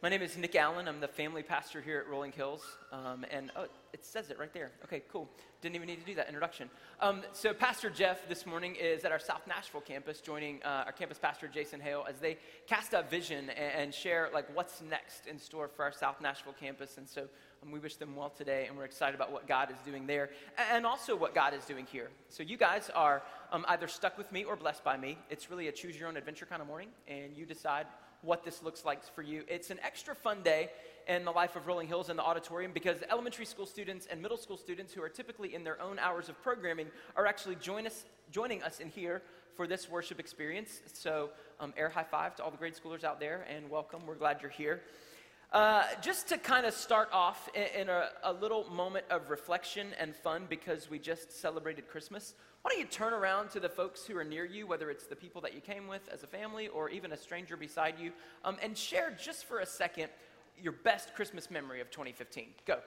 My name is Nick Allen. I'm the family pastor here at Rolling Hills. Um, and oh, it says it right there. Okay, cool. Didn't even need to do that introduction. Um, so, Pastor Jeff this morning is at our South Nashville campus, joining uh, our campus pastor Jason Hale as they cast a vision and, and, share like what's next in store for our South Nashville campus. And so, um, we wish them well today, and we're excited about what God is doing there, and also what God is doing here. So, you guys are um, either stuck with me or blessed by me. It's really a choose your own adventure kind of morning, and you decide what this looks like for you. It's an extra fun day in the life of Rolling Hills in the auditorium because elementary school students and middle school students who are typically in their own hours of programming are actually join us, joining us in here for this worship experience. So, um, air high five to all the grade schoolers out there and welcome. We're glad you're here. Uh, just to kind of start off in, in a, a, little moment of reflection and fun because we just celebrated Christmas, why don't you turn around to the folks who are near you, whether it's the people that you came with as a family or even a stranger beside you, um, and share just for a second your best Christmas memory of 2015. Go.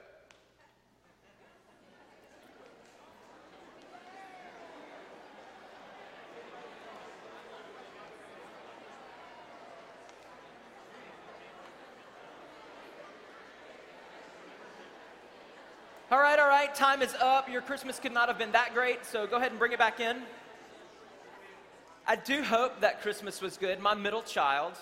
All right, time is up. Your Christmas could not have been that great, so go ahead and bring it back in. I do hope that Christmas was good. My middle child,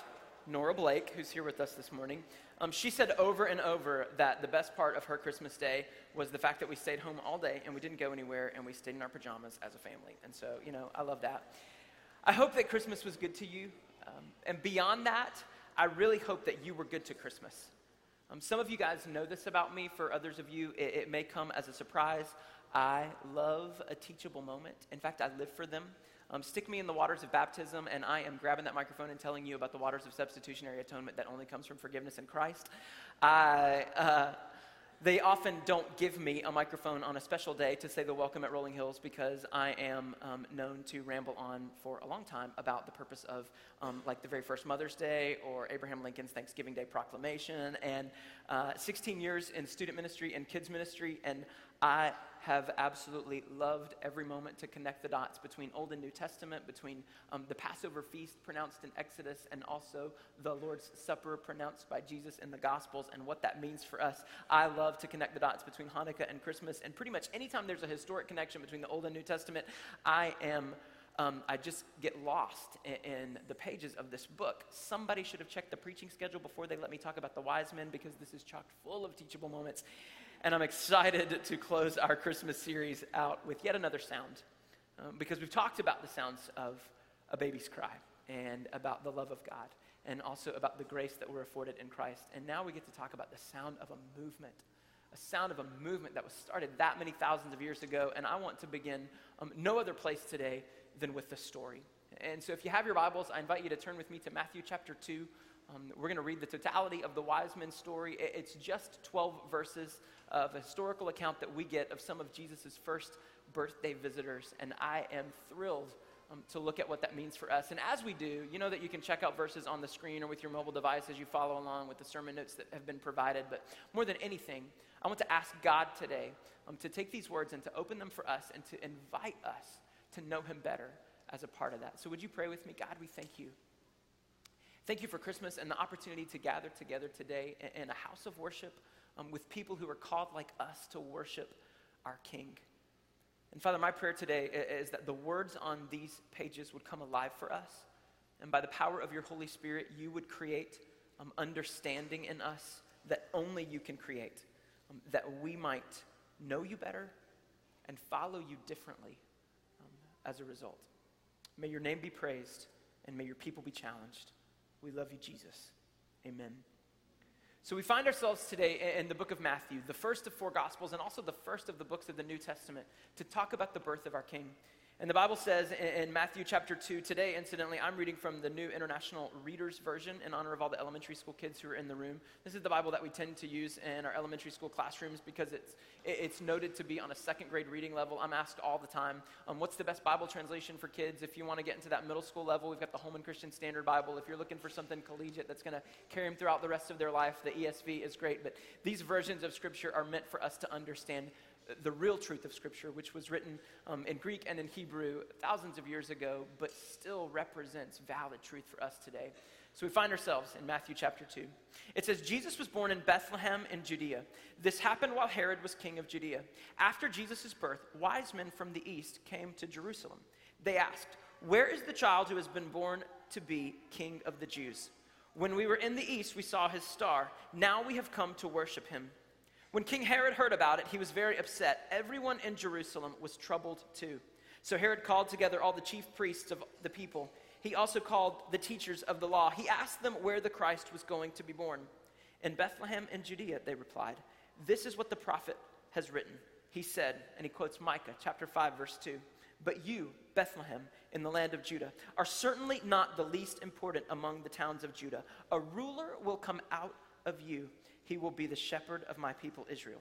Nora Blake, who's here with us this morning, um, she said over and over that the best part of her Christmas day was the fact that we stayed home all day and we didn't go anywhere and we stayed in our pajamas as a family. And so, you know, I love that. I hope that Christmas was good to you. Um, and beyond that, I really hope that you were good to Christmas. Um, some of you guys know this about me. For others of you, it, it may come as a surprise. I love a teachable moment. In fact, I live for them. Um, stick me in the waters of baptism, and I am grabbing that microphone and telling you about the waters of substitutionary atonement that only comes from forgiveness in Christ. I. Uh, they often don't give me a microphone on a special day to say the welcome at Rolling Hills because I am um, known to ramble on for a long time about the purpose of, um, like, the very first Mother's Day or Abraham Lincoln's Thanksgiving Day proclamation, and uh, 16 years in student ministry and kids ministry, and I have absolutely loved every moment to connect the dots between Old and New Testament, between um, the Passover feast pronounced in Exodus, and also the Lord's Supper pronounced by Jesus in the Gospels, and what that means for us. I love to connect the dots between Hanukkah and Christmas, and pretty much anytime there's a historic connection between the Old and New Testament, I am. Um, I just get lost in, in, the pages of this book. Somebody should have checked the preaching schedule before they let me talk about the wise men because this is chock full of teachable moments. And I'm excited to close our Christmas series out with yet another sound um, because we've talked about the sounds of a baby's cry and about the love of God and also about the grace that we're afforded in Christ. And now we get to talk about the sound of a movement, a sound of a movement that was started that many thousands of years ago. And I want to begin um, no other place today than with the story. And so if you have your Bibles, I invite you to turn with me to Matthew chapter 2. Um, we're going to read the totality of the wise men story. It's just 12 verses of a historical account that we get of some of Jesus' first birthday visitors. And I am thrilled um, to look at what that means for us. And as we do, you know that you can check out verses on the screen or with your mobile device as you follow along with the sermon notes that have been provided. But more than anything, I want to ask God today um, to take these words and to open them for us and to invite us to know Him better as a part of that. So, would you pray with me? God, we thank you. Thank you for Christmas and the opportunity to gather together today in a house of worship um, with people who are called like us to worship our King. And Father, my prayer today is that the words on these pages would come alive for us. And by the power of your Holy Spirit, you would create um, understanding in us that only you can create, um, that we might know you better and follow you differently um, as a result. May your name be praised and may your people be challenged. We love you, Jesus. Amen. So we find ourselves today in the book of Matthew, the first of four gospels, and also the first of the books of the New Testament, to talk about the birth of our King. And the Bible says in, in, Matthew chapter 2, today, incidentally, I'm reading from the New International Reader's Version in honor of all the elementary school kids who are in the room. This is the Bible that we tend to use in our elementary school classrooms because it's, it's noted to be on a second grade reading level. I'm asked all the time, um, what's the best Bible translation for kids? If you want to get into that middle school level, we've got the Holman Christian Standard Bible. If you're looking for something collegiate that's going to carry them throughout the rest of their life, the ESV is great. But these versions of Scripture are meant for us to understand the real truth of Scripture, which was written um, in Greek and in Hebrew thousands of years ago, but still represents valid truth for us today. So we find ourselves in Matthew chapter 2. It says, Jesus was born in Bethlehem in Judea. This happened while Herod was king of Judea. After Jesus' birth, wise men from the east came to Jerusalem. They asked, Where is the child who has been born to be king of the Jews? When we were in the east, we saw his star. Now we have come to worship him. When King Herod heard about it, he was very upset. Everyone in Jerusalem was troubled too. So Herod called together all the chief priests of the people. He also called the teachers of the law. He asked them where the Christ was going to be born. In Bethlehem in Judea, they replied. This is what the prophet has written. He said, and he quotes Micah chapter 5, verse 2 But you, Bethlehem, in the land of Judah, are certainly not the least important among the towns of Judah. A ruler will come out of you he will be the shepherd of my people Israel.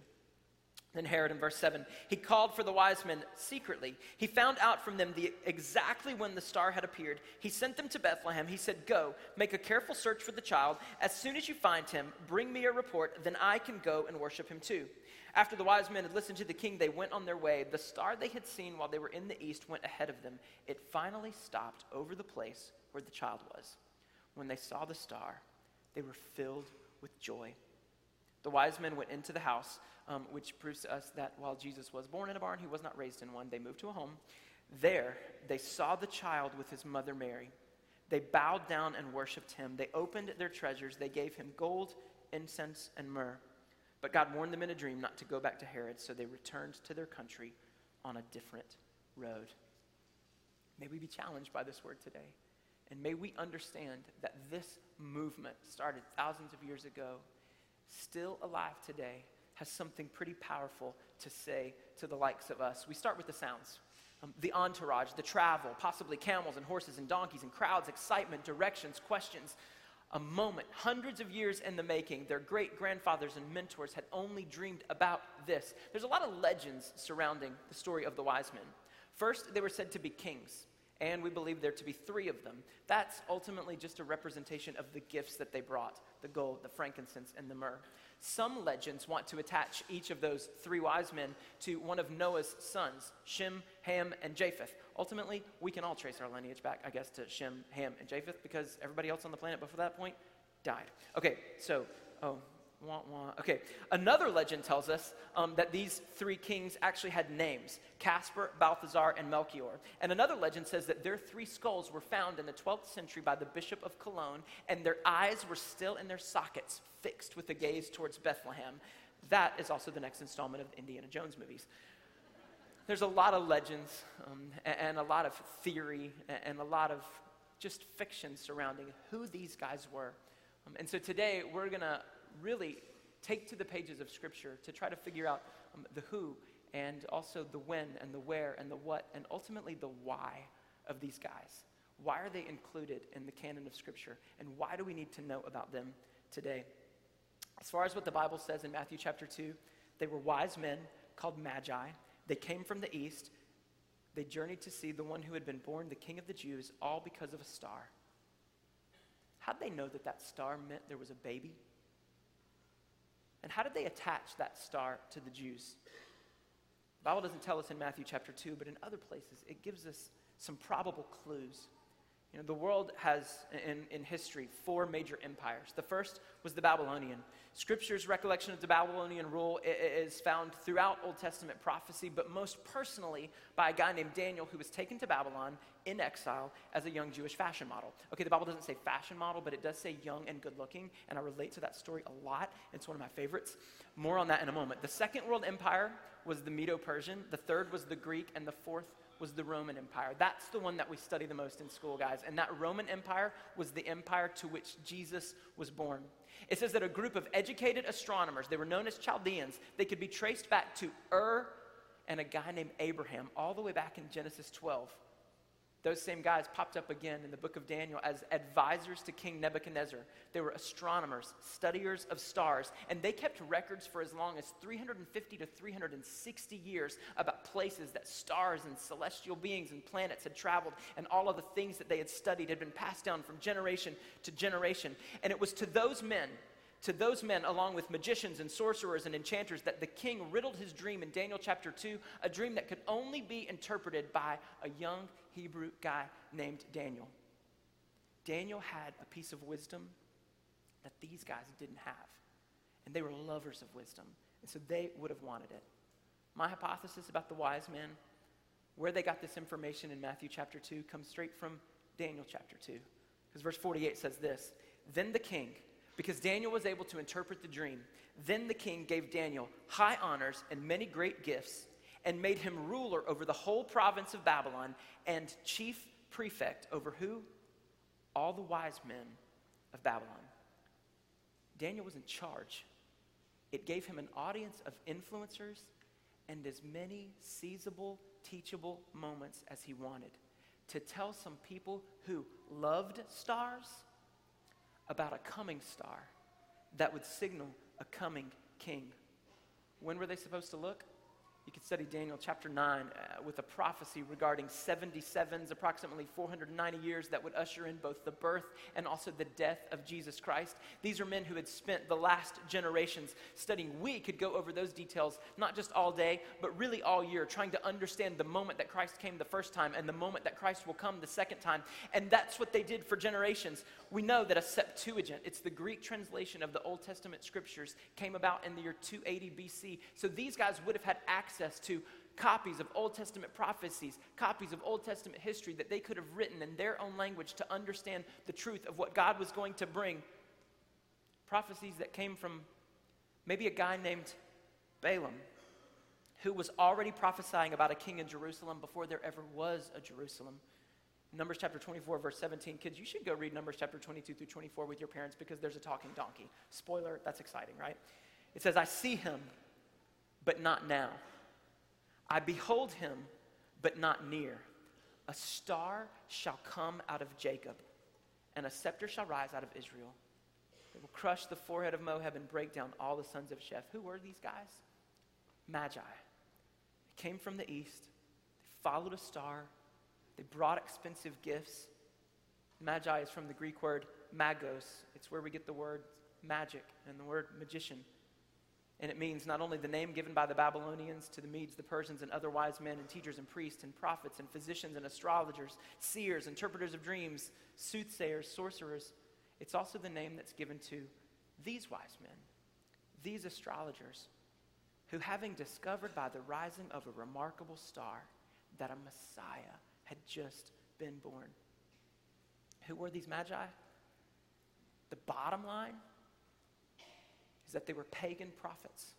Then Herod in verse 7, he called for the wise men secretly. He found out from them the, exactly when the star had appeared. He sent them to Bethlehem. He said, Go, make a careful search for the child. As soon as you find him, bring me a report, then I can go and worship him too. After the wise men had listened to the king, they went on their way. The star they had seen while they were in the east went ahead of them. It finally stopped over the place where the child was. When they saw the star, they were filled with joy. The wise men went into the house, um, which proves to us that while Jesus was born in a barn, he was not raised in one. They moved to a home. There, they saw the child with his mother Mary. They bowed down and worshiped him. They opened their treasures. They gave him gold, incense, and myrrh. But God warned them in a dream not to go back to Herod, so they returned to their country on a different road. May we be challenged by this word today. And may we understand that this movement started thousands of years ago still alive today, has something pretty powerful to say to the likes of us. We start with the sounds. Um, the entourage, the travel, possibly camels and horses and donkeys and crowds, excitement, directions, questions. A moment, hundreds of years in the making, their great grandfathers and mentors had only dreamed about this. There's a lot of legends surrounding the story of the wise men. First, they were said to be kings and we believe there to be three of them. That's ultimately just a representation of the gifts that they brought the gold, the frankincense, and the myrrh. Some legends want to attach each of those three wise men to one of Noah's sons, Shem, Ham, and Japheth. Ultimately, we can all trace our lineage back, I guess, to Shem, Ham, and Japheth because everybody else on the planet before that point died. Okay, so, oh, Wah, wah. Okay, another legend tells us um, that these three kings actually had names Caspar, Balthazar, and Melchior. And another legend says that their three skulls were found in the 12th century by the Bishop of Cologne, and their eyes were still in their sockets, fixed with a gaze towards Bethlehem. That is also the next installment of the Indiana Jones movies. There's a lot of legends um, and a lot of theory and a lot of just fiction surrounding who these guys were. Um, and so today we're going to really take to the pages of Scripture to try to figure out um, the who and also the when and the where and the what and ultimately the why of these guys. Why are they included in the canon of Scripture? And why do we need to know about them today? As far as what the Bible says in Matthew chapter 2, they were wise men called magi. They came from the east. They journeyed to see the one who had been born, the king of the Jews, all because of a star. How'd they know that that star meant there was a baby? And how did they attach that star to the Jews? The Bible doesn't tell us in Matthew chapter 2, but in other places, it gives us some probable clues. You know, the world has, in, in history, four major empires. The first was the Babylonian. Scripture's recollection of the Babylonian rule is found throughout Old Testament prophecy, but most personally by a guy named Daniel who was taken to Babylon in exile as a young Jewish fashion model. Okay, the Bible doesn't say fashion model, but it does say young and good looking, and I relate to that story a lot. It's one of my favorites. More on that in a moment. The second world empire was the Medo Persian, the third was the Greek, and the fourth was the Roman Empire. That's the one that we study the most in school, guys. And that Roman Empire was the empire to which Jesus was born. It says that a group of educated astronomers, they were known as Chaldeans, they could be traced back to Ur and a guy named Abraham, all the way back in Genesis 12. Those same guys popped up again in the book of Daniel as advisors to King Nebuchadnezzar. They were astronomers, studiers of stars, and they kept records for as long as 350 to 360 years about places that stars and celestial beings and planets had traveled, and all of the things that they had studied had been passed down from generation to generation. And it was to those men to those men, along with magicians and sorcerers and enchanters, that the king riddled his dream in Daniel chapter 2, a dream that could only be interpreted by a young Hebrew guy named Daniel. Daniel had a piece of wisdom that these guys didn't have, and they were lovers of wisdom, and so they would have wanted it. My hypothesis about the wise men, where they got this information in Matthew chapter 2, comes straight from Daniel chapter 2. Because verse 48 says this Then the king, because Daniel was able to interpret the dream. Then the king gave Daniel high honors and many great gifts, and made him ruler over the whole province of Babylon and chief prefect over who? All the wise men of Babylon. Daniel was in charge. It gave him an audience of influencers and as many seizable, teachable moments as he wanted to tell some people who loved stars about a coming star that would signal a coming king. When were they supposed to look? You could study Daniel chapter 9 uh, with a prophecy regarding 77s, approximately 490 years, that would usher in both the birth and also the death of Jesus Christ. These are men who had spent the last generations studying. We could go over those details not just all day, but really all year, trying to understand the moment that Christ came the first time and the moment that Christ will come the second time. And that's what they did for generations. We know that a Septuagint, it's the Greek translation of the Old Testament scriptures, came about in the year 280 BC. So these guys would have had access access to copies of Old Testament prophecies, copies of Old Testament history that they could have written in their own language to understand the truth of what God was going to bring. Prophecies that came from maybe a guy named Balaam, who was already prophesying about a king in Jerusalem before there ever was a Jerusalem. Numbers chapter 24, verse 17. Kids, you should go read Numbers chapter 22 through 24 with your parents because there's a talking donkey. Spoiler, that's exciting, right? It says, I see him, but not now. I behold him, but not near. A star shall come out of Jacob, and a scepter shall rise out of Israel. It will crush the forehead of Moab and break down all the sons of Sheth. Who were these guys? Magi. They came from the east, they followed a star, they brought expensive gifts. Magi is from the Greek word magos, it's where we get the word magic and the word magician. And it means not only the name given by the Babylonians to the Medes, the Persians, and other wise men and teachers and priests and prophets and physicians and astrologers, seers, interpreters of dreams, soothsayers, sorcerers. It's also the name that's given to these wise men, these astrologers, who, having discovered by the rising of a remarkable star that a Messiah had just been born. Who were these magi? The bottom line is that they were pagan prophets,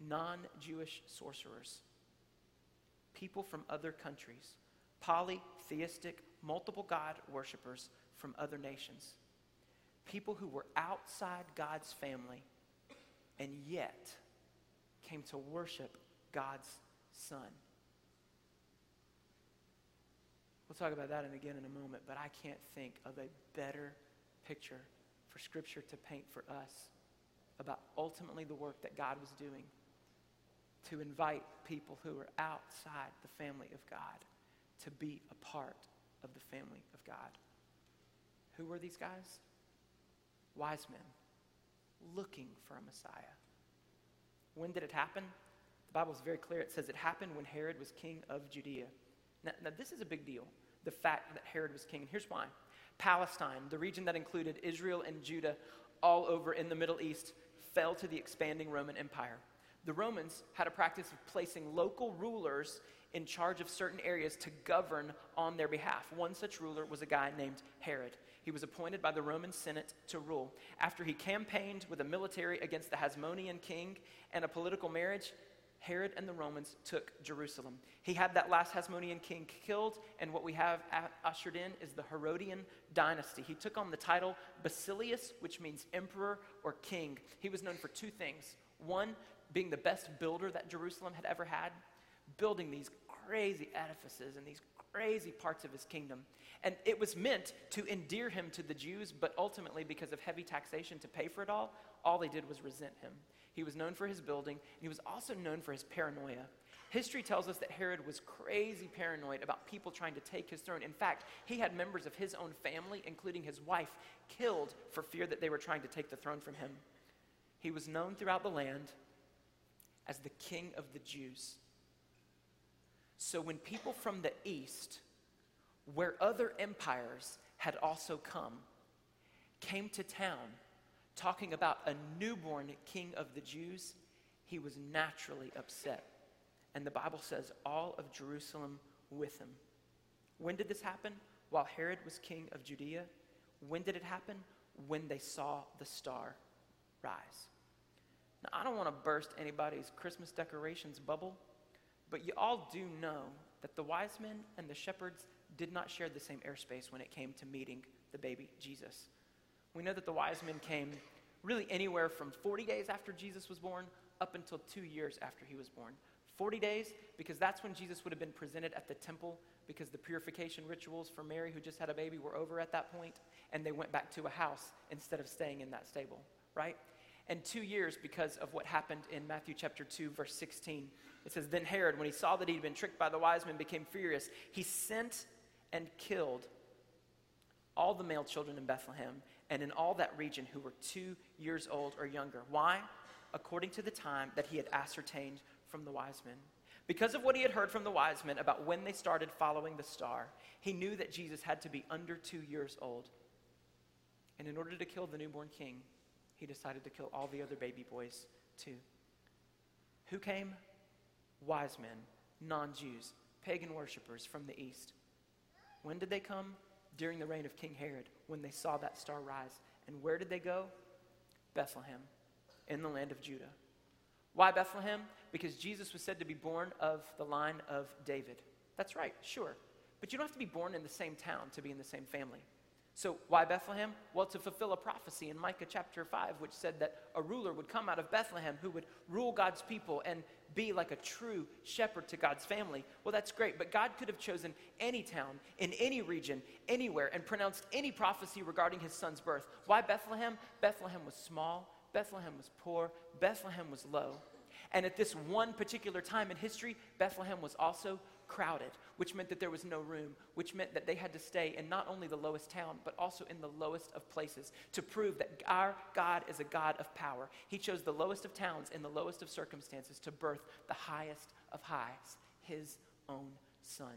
non Jewish sorcerers, people from other countries, polytheistic, multiple God worshippers from other nations, people who were outside God's family and yet came to worship God's Son. We'll talk about that again in a moment, but I can't think of a better picture for Scripture to paint for us about ultimately the work that God was doing to invite people who are outside the family of God to be a part of the family of God. Who were these guys? Wise men looking for a Messiah. When did it happen? The Bible is very clear. It says it happened when Herod was king of Judea. Now, now, this is a big deal, the fact that Herod was king. And here's why Palestine, the region that included Israel and Judah all over in the Middle East, fell to the expanding Roman Empire. The Romans had a practice of placing local rulers in charge of certain areas to govern on their behalf. One such ruler was a guy named Herod. He was appointed by the Roman Senate to rule. After he campaigned with a military against the Hasmonean king and a political marriage, Herod and the Romans took Jerusalem. He had that last Hasmonean king killed, and what we have ushered in is the Herodian dynasty. He took on the title Basileus, which means emperor or king. He was known for two things. One, being the best builder that Jerusalem had ever had, building these crazy edifices and these crazy parts of his kingdom. And it was meant to endear him to the Jews, but ultimately, because of heavy taxation to pay for it all, all they did was resent him. He was known for his building, and he was also known for his paranoia. History tells us that Herod was crazy paranoid about people trying to take his throne. In fact, he had members of his own family, including his wife, killed for fear that they were trying to take the throne from him. He was known throughout the land as the king of the Jews. So when people from the east, where other empires had also come, came to town talking about a newborn king of the Jews, he was naturally upset. And the Bible says all of Jerusalem with him. When did this happen? While Herod was king of Judea. When did it happen? When they saw the star rise. Now, I don't want to burst anybody's Christmas decorations bubble, but you all do know that the wise men and the shepherds did not share the same airspace when it came to meeting the baby Jesus. We know that the wise men came really anywhere from 40 days after Jesus was born up until two years after he was born. 40 days because that's when Jesus would have been presented at the temple because the purification rituals for Mary, who just had a baby, were over at that point, and they went back to a house instead of staying in that stable, right? And two years because of what happened in Matthew chapter 2, verse 16. It says, Then Herod, when he saw that he'd been tricked by the wise men, became furious. He sent and killed all the male children in Bethlehem and in all that region who were two years old or younger. Why? According to the time that he had ascertained from the wise men. Because of what he had heard from the wise men about when they started following the star, he knew that Jesus had to be under two years old. And in order to kill the newborn king, he decided to kill all the other baby boys too. Who came? Wise men, non Jews, pagan worshippers from the east. When did they come? During the reign of King Herod, when they saw that star rise. And where did they go? Bethlehem, in the land of Judah. Why Bethlehem? Because Jesus was said to be born of the line of David. That's right, sure. But you don't have to be born in the same town to be in the same family. So, why Bethlehem? Well, to fulfill a prophecy in Micah chapter 5, which said that a ruler would come out of Bethlehem who would rule God's people and be like a true shepherd to God's family. Well, that's great, but God could have chosen any town, in any region, anywhere, and pronounced any prophecy regarding his son's birth. Why Bethlehem? Bethlehem was small, Bethlehem was poor, Bethlehem was low. And at this one particular time in history, Bethlehem was also crowded, which meant that there was no room, which meant that they had to stay in not only the lowest town, but also in the lowest of places to prove that our God is a God of power. He chose the lowest of towns in the lowest of circumstances to birth the highest of highs, his own son.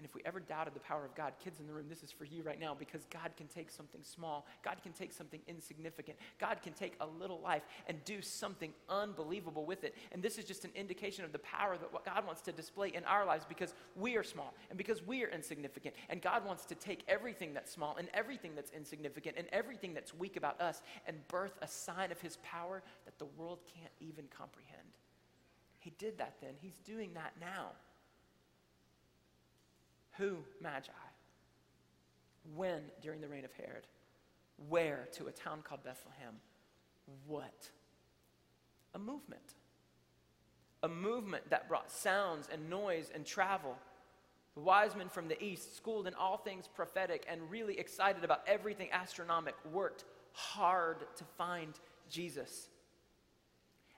And if we ever doubted the power of God, kids in the room, this is for you right now because God can take something small, God can take something insignificant, God can take a little life and do something unbelievable with it. And this is just an indication of the power that what God wants to display in our lives because we are small and because we are insignificant. And God wants to take everything that's small and everything that's insignificant and everything that's weak about us and birth a sign of His power that the world can't even comprehend. He did that then, He's doing that now. Who, Magi? When, during the reign of Herod? Where, to a town called Bethlehem? What? A movement. A movement that brought sounds and noise and travel. The wise men from the east, schooled in all things prophetic and really excited about everything astronomic, worked hard to find Jesus.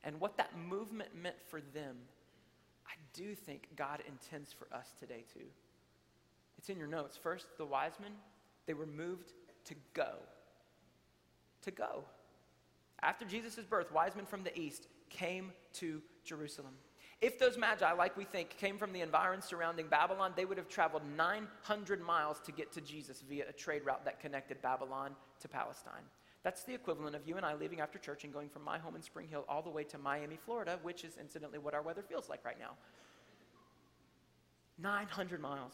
And what that movement meant for them, I do think God intends for us today too. It's in your notes. First, the wise men, they were moved to go. To go. After Jesus' birth, wise men from the east came to Jerusalem. If those magi, like we think, came from the environs surrounding Babylon, they would have traveled 900 miles to get to Jesus via a trade route that connected Babylon to Palestine. That's the equivalent of you and I leaving after church and going from my home in Spring Hill all the way to Miami, Florida, which is incidentally what our weather feels like right now. 900 miles.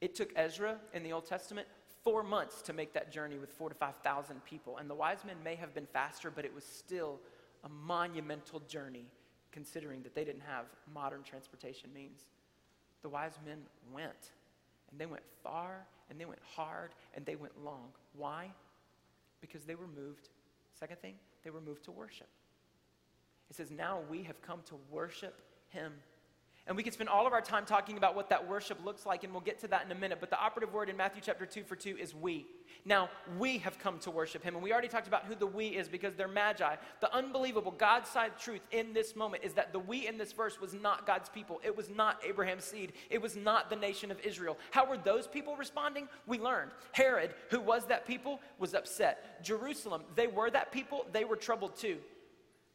It took Ezra in the Old Testament four months to make that journey with four to 5,000 people. And the wise men may have been faster, but it was still a monumental journey considering that they didn't have modern transportation means. The wise men went, and they went far, and they went hard, and they went long. Why? Because they were moved, second thing, they were moved to worship. It says, Now we have come to worship him. And we could spend all of our time talking about what that worship looks like, and we'll get to that in a minute. But the operative word in Matthew chapter 2 for 2 is we. Now, we have come to worship him. And we already talked about who the we is because they're magi. The unbelievable God side truth in this moment is that the we in this verse was not God's people. It was not Abraham's seed. It was not the nation of Israel. How were those people responding? We learned. Herod, who was that people, was upset. Jerusalem, they were that people. They were troubled too.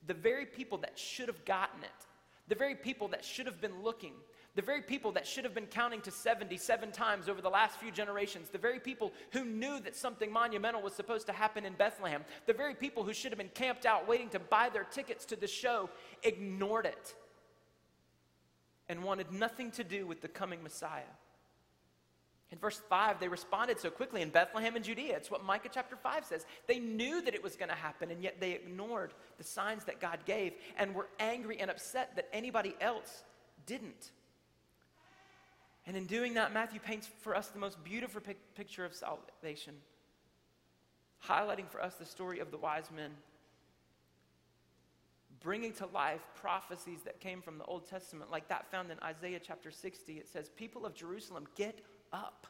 The very people that should have gotten it the very people that should have been looking, the very people that should have been counting to 77 times over the last few generations, the very people who knew that something monumental was supposed to happen in Bethlehem, the very people who should have been camped out waiting to buy their tickets to the show, ignored it and wanted nothing to do with the coming Messiah. In verse 5, they responded so quickly in Bethlehem and Judea. It's what Micah chapter 5 says. They knew that it was going to happen, and yet they ignored the signs that God gave and were angry and upset that anybody else didn't. And in doing that, Matthew paints for us the most beautiful pic- picture of salvation, highlighting for us the story of the wise men, bringing to life prophecies that came from the Old Testament, like that found in Isaiah chapter 60. It says, People of Jerusalem, get up.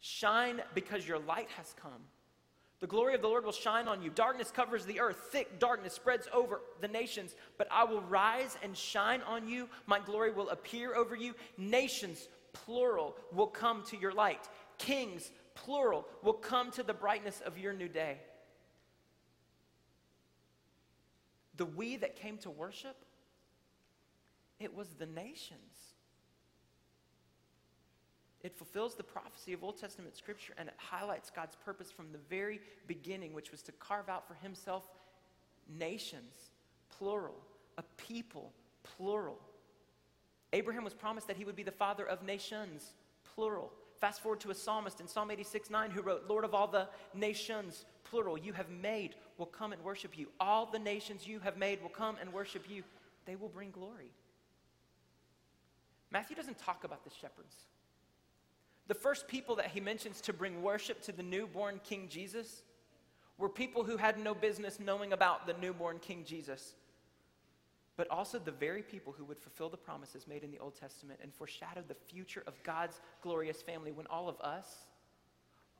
Shine because your light has come. The glory of the Lord will shine on you. Darkness covers the earth, thick darkness spreads over the nations. But I will rise and shine on you. My glory will appear over you. Nations, plural, will come to your light. Kings, plural, will come to the brightness of your new day. The we that came to worship, it was the nations. It fulfills the prophecy of Old Testament scripture and it highlights God's purpose from the very beginning, which was to carve out for himself nations, plural, a people, plural. Abraham was promised that he would be the father of nations, plural. Fast forward to a psalmist in Psalm 86 9 who wrote, Lord of all the nations, plural, you have made will come and worship you. All the nations you have made will come and worship you. They will bring glory. Matthew doesn't talk about the shepherds. The first people that he mentions to bring worship to the newborn King Jesus were people who had no business knowing about the newborn King Jesus, but also the very people who would fulfill the promises made in the Old Testament and foreshadow the future of God's glorious family when all of us,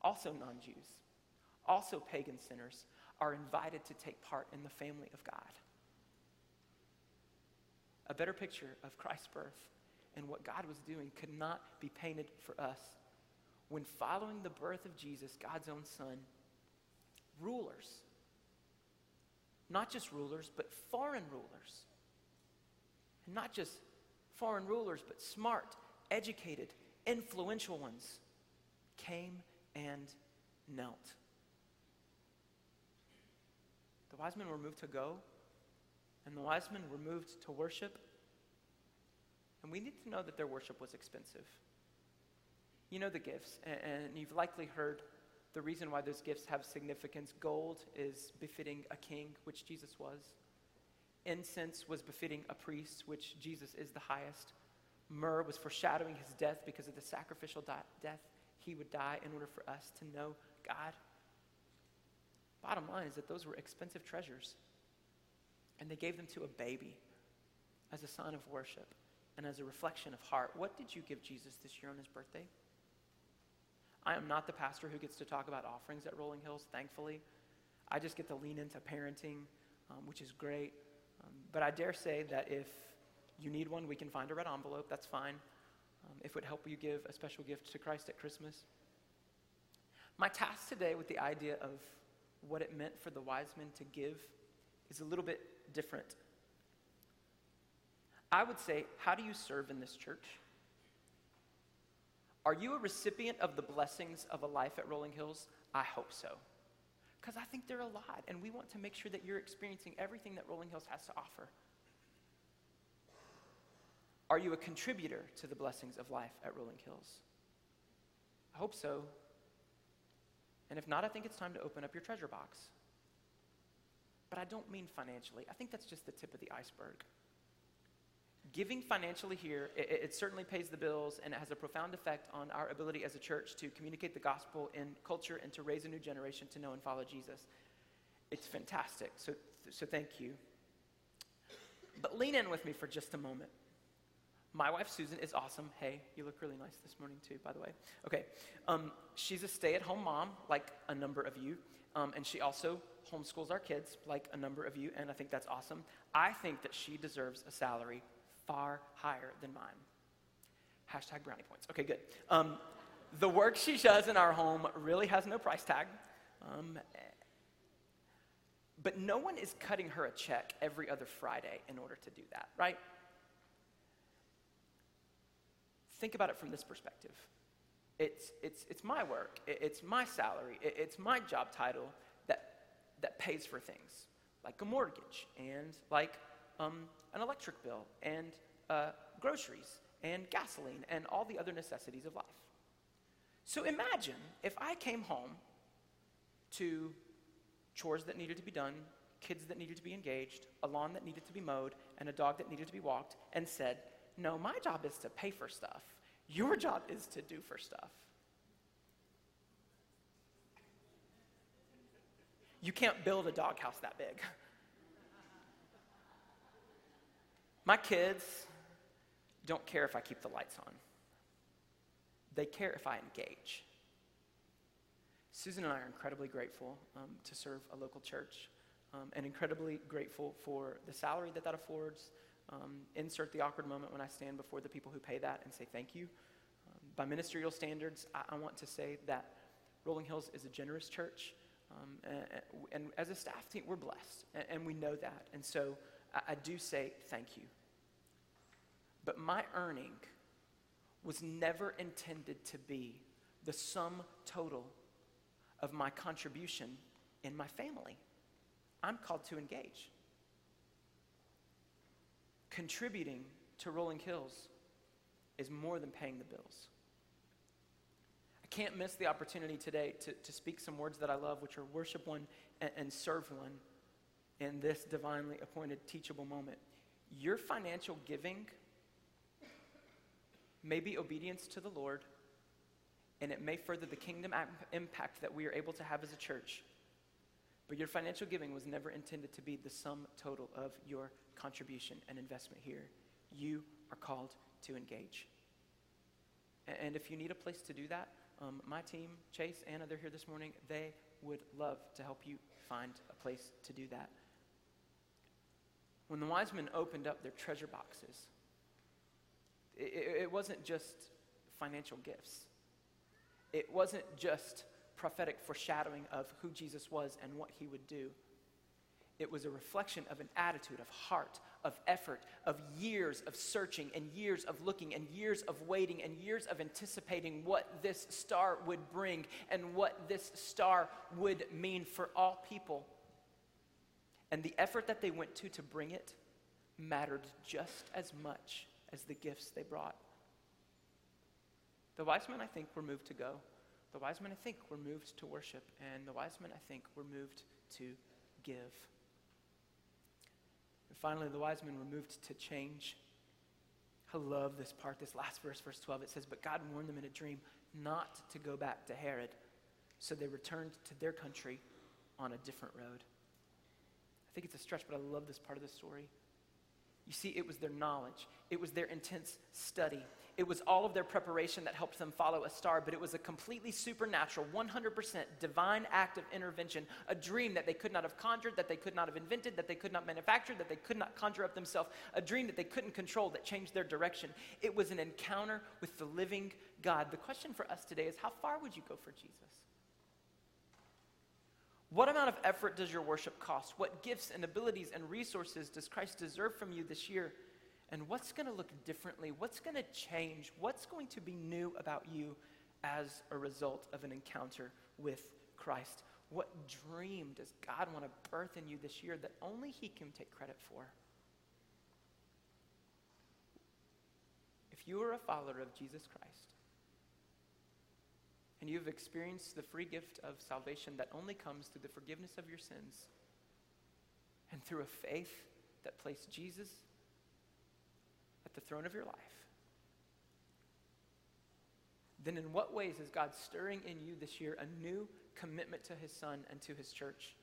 also non Jews, also pagan sinners, are invited to take part in the family of God. A better picture of Christ's birth and what God was doing could not be painted for us when following the birth of Jesus, God's own Son, rulers, not just rulers, but foreign rulers, and not just foreign rulers, but smart, educated, influential ones, came and knelt. The wise men were moved to go, and the wise men were moved to worship. And we need to know that their worship was expensive. You know the gifts, and, you've likely heard the reason why those gifts have significance. Gold is befitting a king, which Jesus was. Incense was befitting a priest, which Jesus is the highest. Myrrh was foreshadowing his death because of the sacrificial di- death he would die in order for us to know God. Bottom line is that those were expensive treasures. And they gave them to a baby as a sign of worship and as a reflection of heart. What did you give Jesus this year on his birthday? I am not the pastor who gets to talk about offerings at Rolling Hills, thankfully. I just get to lean into parenting, um, which is great. Um, but I dare say that if you need one, we can find a red envelope. That's fine. Um, if it would help you give a special gift to Christ at Christmas. My task today with the idea of what it meant for the wise men to give is a little bit different. I would say, how do you serve in this church? Are you a recipient of the blessings of a life at Rolling Hills? I hope so. Because I think they're a lot, and we want to make sure that you're experiencing everything that Rolling Hills has to offer. Are you a contributor to the blessings of life at Rolling Hills? I hope so. And if not, I think it's time to open up your treasure box. But I don't mean financially, I think that's just the tip of the iceberg. Giving financially here, it, it, certainly pays the bills and it has a profound effect on our ability as a church to communicate the gospel in culture and to raise a new generation to know and follow Jesus. It's fantastic. So, so thank you. But lean in with me for just a moment. My wife Susan is awesome. Hey, you look really nice this morning too, by the way. Okay, um, she's a stay-at-home mom, like a number of you, um, and she also homeschools our kids, like a number of you, and I think that's awesome. I think that she deserves a salary far higher than mine. Hashtag brownie points. Okay, good. Um, the work she does in our home really has no price tag. Um, but no one is cutting her a check every other Friday in order to do that, right? Think about it from this perspective. It's, it's, it's my work, it's my salary, it's my job title that, that pays for things like a mortgage and like um, an electric bill and uh, groceries and gasoline and all the other necessities of life. So imagine if I came home to chores that needed to be done, kids that needed to be engaged, a lawn that needed to be mowed, and a dog that needed to be walked, and said, No, my job is to pay for stuff. Your job is to do for stuff. You can't build a doghouse that big. My kids don't care if I keep the lights on. They care if I engage. Susan and I are incredibly grateful um, to serve a local church um, and incredibly grateful for the salary that that affords. Um, insert the awkward moment when I stand before the people who pay that and say thank you. Um, by ministerial standards, I, I, want to say that Rolling Hills is a generous church. And, um, and, as a staff team, we're blessed, and, and we know that. And so I, I do say thank you. But my earning was never intended to be the sum total of my contribution in my family. I'm called to engage. Contributing to Rolling Hills is more than paying the bills. I can't miss the opportunity today to, to speak some words that I love, which are worship one and, and serve one in this divinely appointed teachable moment. Your financial giving may be obedience to the Lord and it may further the kingdom impact that we are able to have as a church. But your financial giving was never intended to be the sum total of your contribution and investment here. You are called to engage. And if you need a place to do that, um, my team, Chase, Anna, they're here this morning. They would love to help you find a place to do that. When the wise men opened up their treasure boxes, it, it wasn't just financial gifts it wasn't just prophetic foreshadowing of who Jesus was and what he would do. It was a reflection of an attitude of heart, of effort, of years of searching and years of looking and years of waiting and years of anticipating what this star would bring and what this star would mean for all people. And the effort that they went to to bring it mattered just as much as the gifts they brought. The wise men, I think, were moved to go. The wise men, I think, were moved to worship. And the wise men, I think, were moved to give. And finally, the wise men were moved to change. I love this part, this last verse, verse 12. It says, But God warned them in a dream not to go back to Herod. So they returned to their country on a different road. I think it's a stretch, but I love this part of the story. You see, it was their knowledge, it was their intense study, it was all of their preparation that helped them follow a star, but it was a completely supernatural, 100% divine act of intervention, a dream that they could not have conjured, that they could not have invented, that they could not manufacture, that they could not conjure up themselves, a dream that they couldn't control that changed their direction. It was an encounter with the living God. The question for us today is how far would you go for Jesus? What amount of effort does your worship cost? What gifts and abilities and resources does Christ deserve from you this year? and what's going to look differently? What's going to change? What's going to be new about you as a result of an encounter with Christ? What dream does God want to birth in you this year that only He can take credit for? If you are a follower of Jesus Christ, and you've experienced the free gift of salvation that only comes through the forgiveness of your sins and through a faith that placed Jesus at the throne of your life, then in what ways is God stirring in you this year a new commitment to his son and to his church?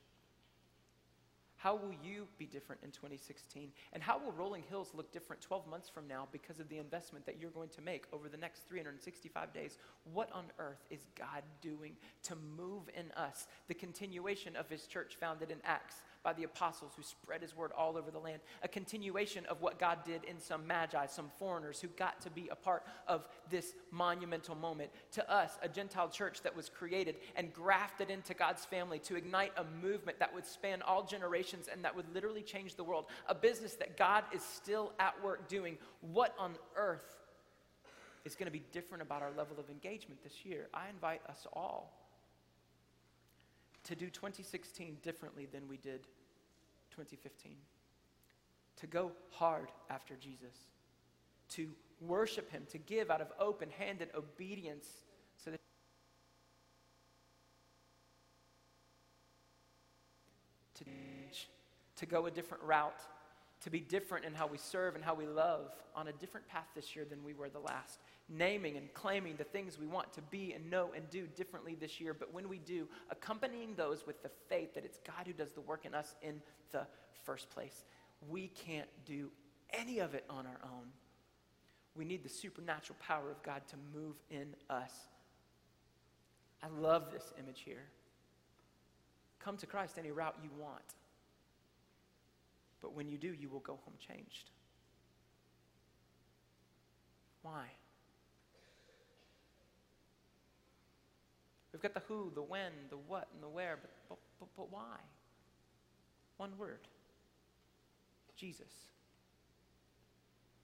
How will you be different in 2016? And how will Rolling Hills look different 12 months from now because of the investment that you're going to make over the next 365 days? What on earth is God doing to move in us? The continuation of his church founded in Acts by the apostles who spread his word all over the land. A continuation of what God did in some magi, some foreigners who got to be a part of this monumental moment. To us, a Gentile church that was created and grafted into God's family to ignite a movement that would span all generations and that would literally change the world. A business that God is still at work doing. What on earth is going to be different about our level of engagement this year? I invite us all to do 2016 differently than we did 2015. To go hard after Jesus, to worship Him, to give out of open handed obedience so that. To, to go a different route, to be different in how we serve and how we love on a different path this year than we were the last naming and claiming the things we want to be and know and do differently this year. But when we do, accompanying those with the faith that it's God who does the work in us in the first place. We can't do any of it on our own. We need the supernatural power of God to move in us. I love this image here. Come to Christ any route you want. But when you do, you will go home changed. Why? We've got the who, the when, the what, and the where, but, but, but, but why? One word Jesus.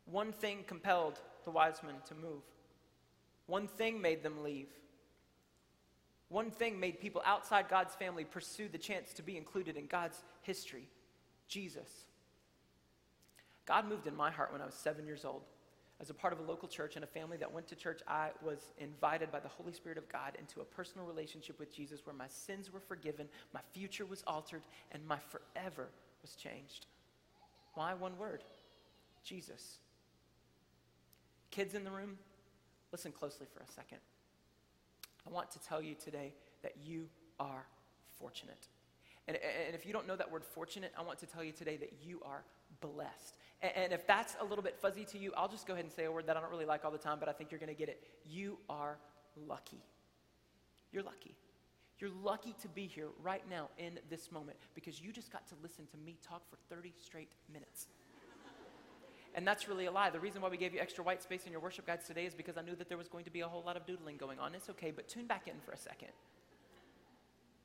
One thing compelled the wise men to move, one thing made them leave. One thing made people outside God's family pursue the chance to be included in God's history Jesus. God moved in my heart when I was seven years old as a part of a local church and a family that went to church, I was invited by the Holy Spirit of God into a personal relationship with Jesus where my sins were forgiven, my future was altered, and my forever was changed. Why one word? Jesus. Kids in the room, listen closely for a second. I want to tell you today that you are fortunate. And, and if you don't know that word fortunate, I want to tell you today that you are blessed. And if that's a little bit fuzzy to you, I'll just go ahead and say a word that I don't really like all the time, but I think you're going to get it. You are lucky. You're lucky. You're lucky to be here right now in this moment because you just got to listen to me talk for 30 straight minutes. and that's really a lie. The reason why we gave you extra white space in your worship guides today is because I knew that there was going to be a whole lot of doodling going on. It's okay, but tune back in for a second.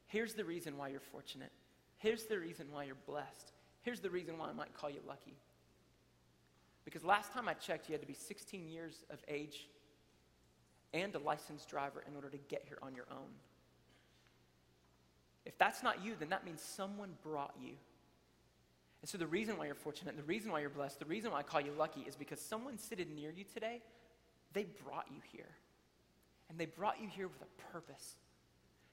Here's the reason why you're fortunate. Here's the reason why you're blessed. Here's the reason why I might call you lucky. Because last time I checked, you had to be 16 years of age and a licensed driver in order to get here on your own. If that's not you, then that means someone brought you. And so the reason why you're fortunate, the reason why you're blessed, the reason why I call you lucky is because someone sitting near you today, they brought you here. And they brought you here with a purpose.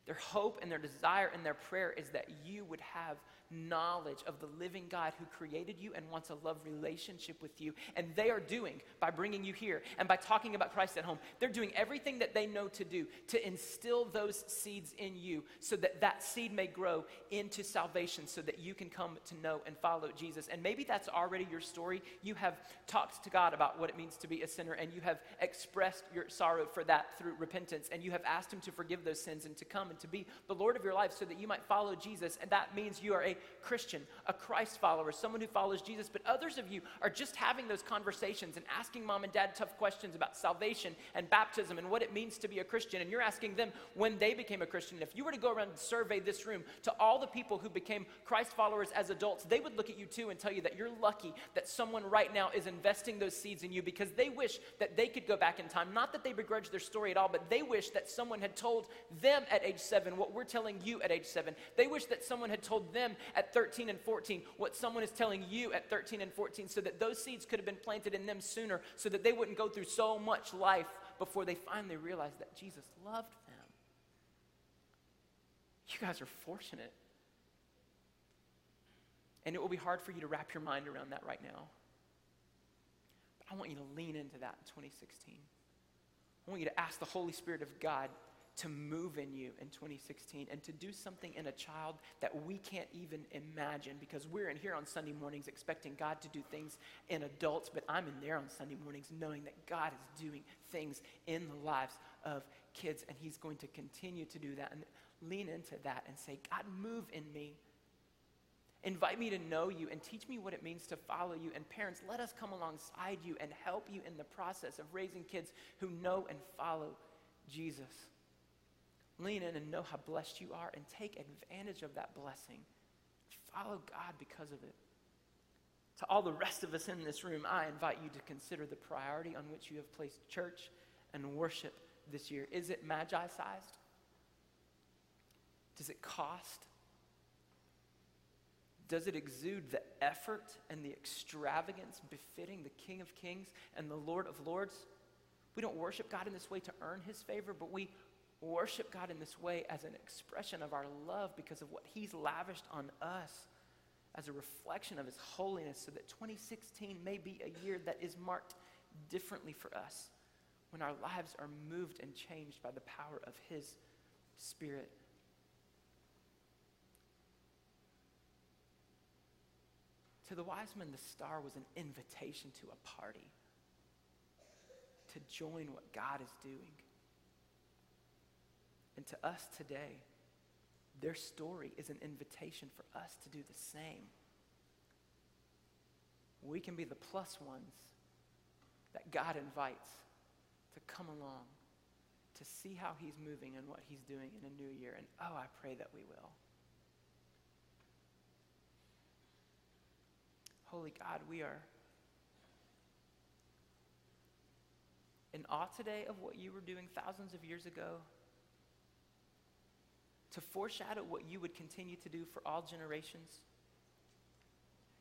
Their hope and their desire and their prayer is that you would have knowledge of the living God who created you and wants a love relationship with you. And they are doing, by bringing you here and by talking about Christ at home, they're doing everything that they know to do to instill those seeds in you so that that seed may grow into salvation so that you can come to know and follow Jesus. And maybe that's already your story. You have talked to God about what it means to be a sinner and you have expressed your sorrow for that through repentance and you have asked Him to forgive those sins and to come and to be the Lord of your life so that you might follow Jesus. And that means you are a Christian, a Christ follower, someone who follows Jesus. But others of you are just having those conversations and asking mom and dad tough questions about salvation and baptism and what it means to be a Christian. And you're asking them when they became a Christian. If you were to go around and survey this room to all the people who became Christ followers as adults, they would look at you too and tell you that you're lucky that someone right now is investing those seeds in you because they wish that they could go back in time. Not that they begrudge their story at all, but they wish that someone had told them at age seven what we're telling you at age seven. They wish that someone had told them at 13 and 14 what someone is telling you at 13 and 14 so that those seeds could have been planted in them sooner so that they wouldn't go through so much life before they finally realized that Jesus loved them. You guys are fortunate. And it will be hard for you to wrap your mind around that right now. But I want you to lean into that in 2016. I want you to ask the Holy Spirit of God to move in you in 2016 and to do something in a child that we can't even imagine because we're in here on Sunday mornings expecting God to do things in adults, but I'm in there on Sunday mornings knowing that God is doing things in the lives of kids and He's going to continue to do that and lean into that and say, God, move in me. Invite me to know you and teach me what it means to follow you. And parents, let us come alongside you and help you in the process of raising kids who know and follow Jesus. Lean in and know how blessed you are and take advantage of that blessing. Follow God because of it. To all the rest of us in this room, I invite you to consider the priority on which you have placed church and worship this year. Is it magi sized? Does it cost? Does it exude the effort and the extravagance befitting the King of Kings and the Lord of Lords? We don't worship God in this way to earn his favor, but we worship God in this way as an expression of our love because of what He's lavished on us as a reflection of His holiness, so that 2016 may be a year that is marked differently for us when our lives are moved and changed by the power of His Spirit. To the wise men, the star was an invitation to a party, to join what God is doing. And to us today, their story is an invitation for us to do the same. We can be the plus ones that God invites to come along, to see how He's moving and what He's doing in a new year. And oh, I pray that we will. Holy God, we are in awe today of what you were doing thousands of years ago to foreshadow what you would continue to do for all generations,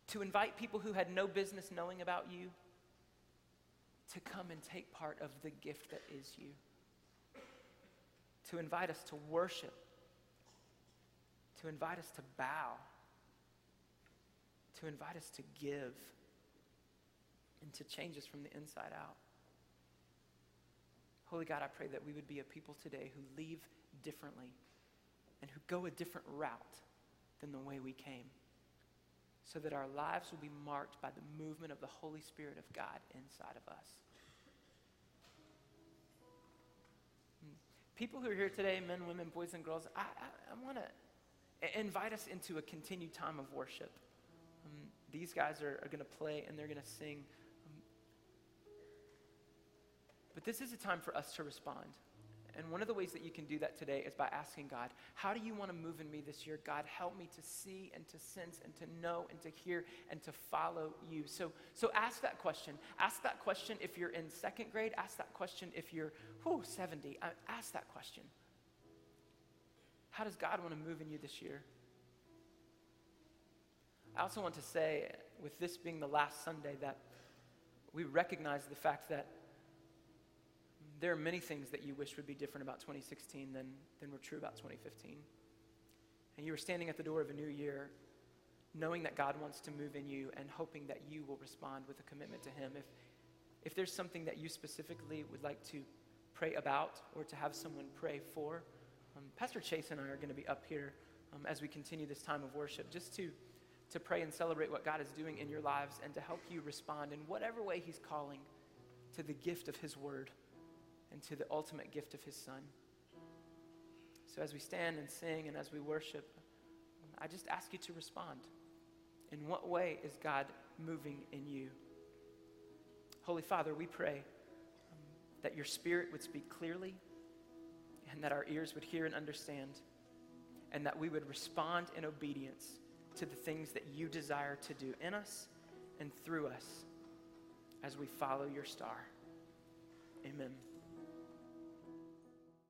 to invite people who had no business knowing about you to come and take part of the gift that is you, to invite us to worship, to invite us to bow, to invite us to give, and to change us from the inside out. Holy God, I pray that we would be a people today who leave differently and who go a different route than the way we came, so that our lives will be marked by the movement of the Holy Spirit of God inside of us. Hmm. People who are here today, men, women, boys, and girls, I, I, I want to invite us into a continued time of worship. Um, these guys are, are going to play and they're going to sing. Um, but this is a time for us to respond. And one of the ways that you can do that today is by asking God, How do you want to move in me this year? God, help me to see and to sense and to know and to hear and to follow you. So, so ask that question. Ask that question if you're in second grade. Ask that question if you're whew, 70. Uh, ask that question. How does God want to move in you this year? I also want to say, with this being the last Sunday, that we recognize the fact that there are many things that you wish would be different about 2016 than, than were true about 2015. And you are standing at the door of a new year, knowing that God wants to move in you and hoping that you will respond with a commitment to Him. If, if there's something that you specifically would like to pray about or to have someone pray for, um, Pastor Chase and I are going to be up here um, as we continue this time of worship just to, to pray and celebrate what God is doing in your lives and to help you respond in whatever way He's calling to the gift of His Word and to the ultimate gift of his son. So as we stand and sing and as we worship, I just ask you to respond. In what way is God moving in you? Holy Father, we pray um, that your spirit would speak clearly and that our ears would hear and understand and that we would respond in obedience to the things that you desire to do in us and through us as we follow your star. Amen.